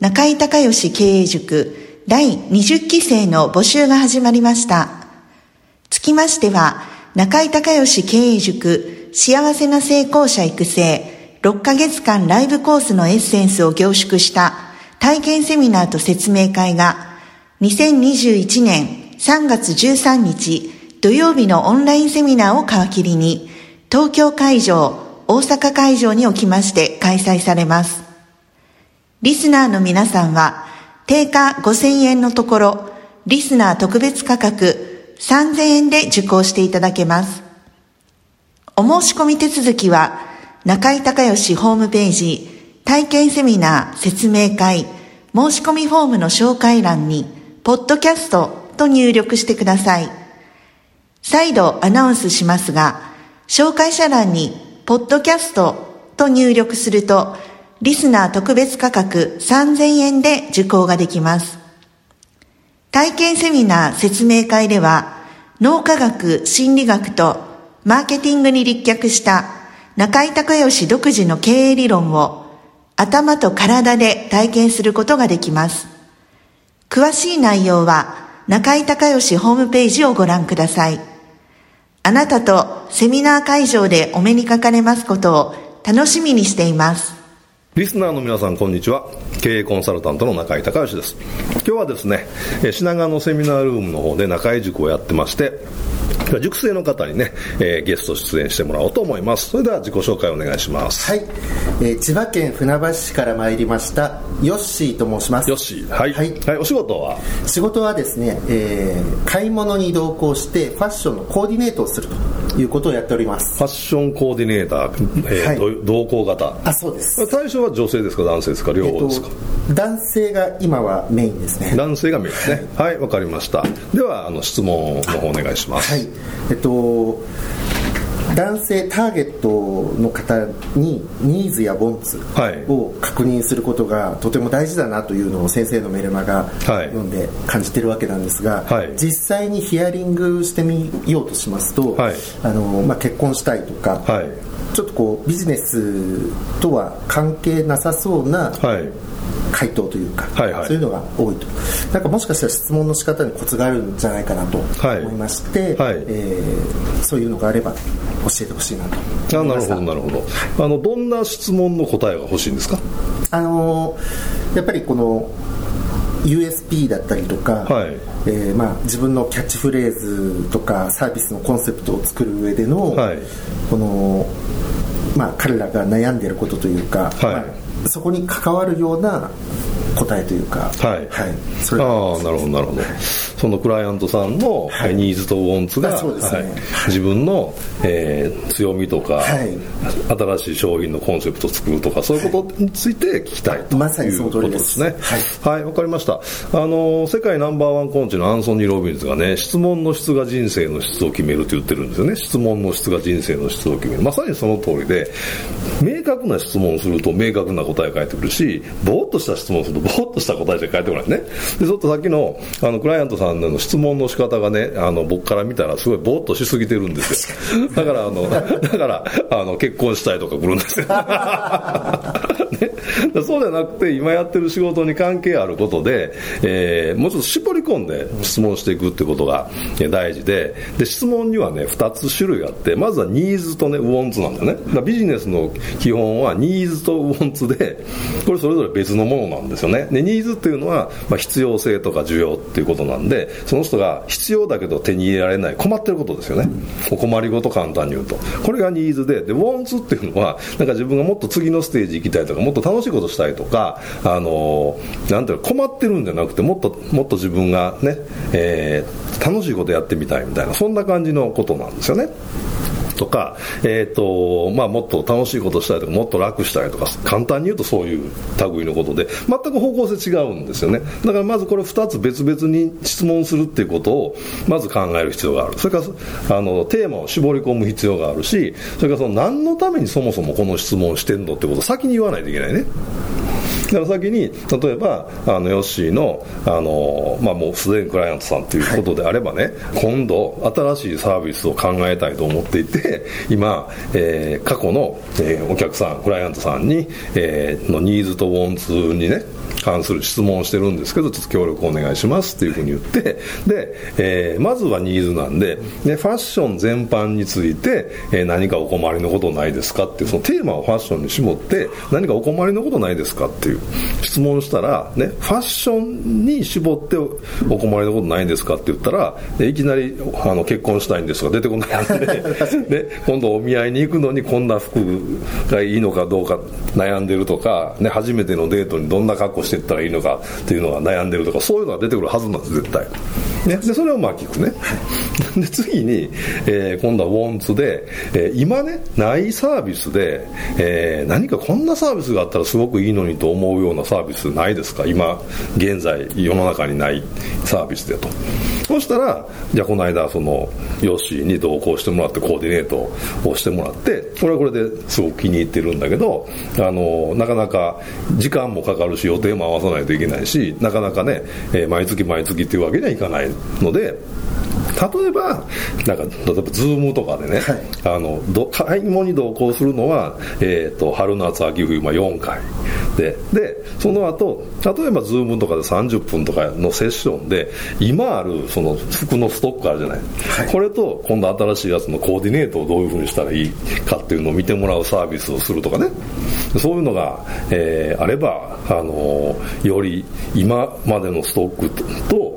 中井隆義経営塾第20期生の募集が始まりました。つきましては、中井隆義経営塾幸せな成功者育成6ヶ月間ライブコースのエッセンスを凝縮した体験セミナーと説明会が2021年3月13日土曜日のオンラインセミナーを皮切りに東京会場、大阪会場におきまして開催されます。リスナーの皆さんは定価5000円のところリスナー特別価格3000円で受講していただけます。お申し込み手続きは中井隆義ホームページ体験セミナー説明会申し込みフォームの紹介欄にポッドキャストと入力してください。再度アナウンスしますが、紹介者欄にポッドキャストと入力するとリスナー特別価格3000円で受講ができます。体験セミナー説明会では脳科学、心理学とマーケティングに立脚した中井隆義独自の経営理論を頭と体で体験することができます。詳しい内容は中井隆義ホームページをご覧ください。あなたとセミナー会場でお目にかかれますことを楽しみにしています。リスナーの皆さん、こんにちは。経営コンサルタントの中井隆義です。今日はですね、えー品川のセミナールームの方で中井塾をやってまして、塾生の方にね、えーゲスト出演してもらおうと思います。それでは自己紹介お願いします。はい、えー千葉県船橋市から参りましたヨッシーと申しますよっしー。はい。ははいい。お仕事は？仕事はですね、えー買い物に同行してファッションのコーディネートをするということをやっておりますファッションコーディネーター、えーはいど同行型。あそうです、対象は女性ですか男性ですか？両方ですか、男性が今はメインですね男性がメインですね。はい、わ、かりました。では、あの、質問の方お願いします。はいえっと男性ターゲットの方にニーズやボンツはい。を確認することがとても大事だなというのを先生のメルマガはい。読んで感じてるわけなんですが、はい。実際にヒアリングしてみようとしますと、はい。あのまあ、結婚したいとか、はい。ちょっとこうビジネスとは関係なさそうなはい。回答というか、はいはい。そういうのが多いと。なんかもしかしたら質問の仕方にコツがあるんじゃないかなとはい。思いまして、はい。えーそういうのがあれば教えてほしいなとあなるほど、なるほど。あの、どんな質問の答えが欲しいんですか？あのーやっぱりこの USP だったりとか、はい。えーまあ、自分のキャッチフレーズとかサービスのコンセプトを作る上での、はい。この、まあ、彼らが悩んでいることというか、はい。まあ、そこに関わるような答えというか、はい。それがああなるほどなるほど。そのクライアントさんのはい。ニーズとウォンツが、あそうですね。はい。自分の、えー強みとか、はい。新しい商品のコンセプトを作るとかそういうことについて聞きたいとまさにいうことでですすね。ははい。わ、かりました。あの世界ナンバーワンコーチのアンソニー・ロビンズがね質問の質が人生の質を決めると言ってるんですよね。質問の質が人生の質を決める。まさにその通りで明確な質問をすると明確な答えが返ってくるしぼーっとした質問をするとぼーっとした答えしか返ってこないね。でちょっとさっきのあのクライアントさんの質問の仕方がねあの僕から見たらすごいぼーっとしすぎてるんですよ。だからあのだからあの結婚したいとか来るんですよ、ね、そうじゃなくて今やってる仕事に関係あることで、えー、もうちょっと絞り込んで質問していくってことが大事でで質問にはね2つ種類あってまずはニーズとねウォンツなんだよね。ビジネスの基本はニーズとウォンツでこれそれぞれ別のものなんですよね。でニーズっていうのは、まあ、必要性とか需要っていうことなんでその人が必要だけど手に入れられない困ってることですよね。お困りごと簡単に言うと。これがニーズででウォンツっていうのはなんか自分がもっと次のステージ行きたいとかもっと楽しいことしたいとかあのなんていうか困ってるんじゃなくてもっともっと自分がね、えー、楽しいことやってみたいみたいなそんな感じのことなんですよね。とか、えーとまあ、もっと楽しいことしたいとかもっと楽したいとか簡単に言うとそういう類のことで全く方向性違うんですよね。だからまずこれ2つ別々に質問するっていうことをまず考える必要がある。それからあのテーマを絞り込む必要があるしそれからその何のためにそもそもこの質問してんのってことを先に言わないといけないね。から先に例えばあのヨッシーのあの、まあ、もうすでにクライアントさんということであればね、今度新しいサービスを考えたいと思っていて今、えー、過去の、えー、お客さんクライアントさんに、えー、のニーズとウォンツにね関する質問をしてるんですけどちょっと協力お願いしますっていうふうに言ってで、えー、まずはニーズなんででファッション全般について、えー、何かお困りのことないですかっていうそのテーマをファッションに絞って何かお困りのことないですかっていう。質問したら、ね、ファッションに絞ってお困りのことないんですかって言ったらいきなりあの結婚したいんですが出てこないのでで 今度お見合いに行くのにこんな服がいいのかどうか悩んでるとか、ね、初めてのデートにどんな格好していったらいいのかっていうのが悩んでるとかそういうのが出てくるはずなんです絶対、ね、でそれをまあ聞くね。で次に、えー、今度はウォンツで、えー、今ねないサービスで、えー、何かこんなサービスがあったらすごくいいのにと思うようなサービスないですか？今現在世の中にないサービスでとそしたらじゃあこの間そのヨッシーに同行してもらってコーディネートをしてもらってこれはこれですごく気に入ってるんだけどあのなかなか時間もかかるし予定も合わさないといけないしなかなかね、え、毎月毎月っていうわけにはいかないので例えば、なんか、例えば、ズームとかでね、はい、あの、ど買い物に同行するのは、えっ、ー、と、春夏秋冬、まあ4回。で、で、その後、例えば、ズームとかで30分とかのセッションで、今ある、その、服のストックあるじゃない。はい、これと、今度新しいやつのコーディネートをどういうふうにしたらいいかっていうのを見てもらうサービスをするとかね。そういうのが、えー、あれば、あのより今までのストックと、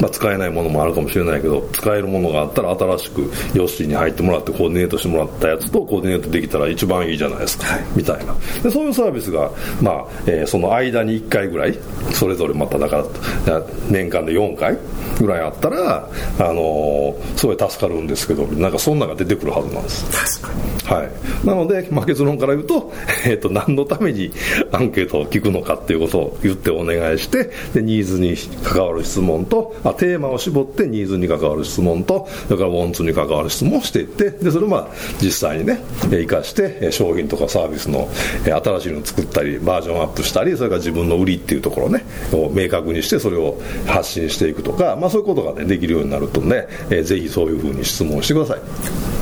まあ、使えないものもあるかもしれないけど使えるものがあったら新しくヨッシーに入ってもらってコーディネートしてもらったやつとコーディネートできたら一番いいじゃないですか、はい、みたいな。でそういうサービスが、まあえー、その間に1回ぐらいそれぞれまただから年間で4回ぐらいあったら、あのー、すごい助かるんですけどなんかそんなが出てくるはずなんです。はい、なので、まあ、結論から言うと, えーと、何のために アンケートを聞くのかっていうことを言ってお願いしてでニーズに関わる質問とあテーマを絞ってニーズに関わる質問とそれからウォンツに関わる質問をしていってでそれをまあ実際にね生かして商品とかサービスの新しいのを作ったりバージョンアップしたりそれから自分の売りっていうところをねを明確にしてそれを発信していくとか、まあ、そういうことが、ね、できるようになるとね、えー、ぜひそういうふうに質問してください。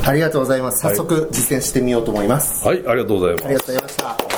ありがとうございます。早速実践してみようと思います。はい、はい、ありがとうございます。ありがとうございました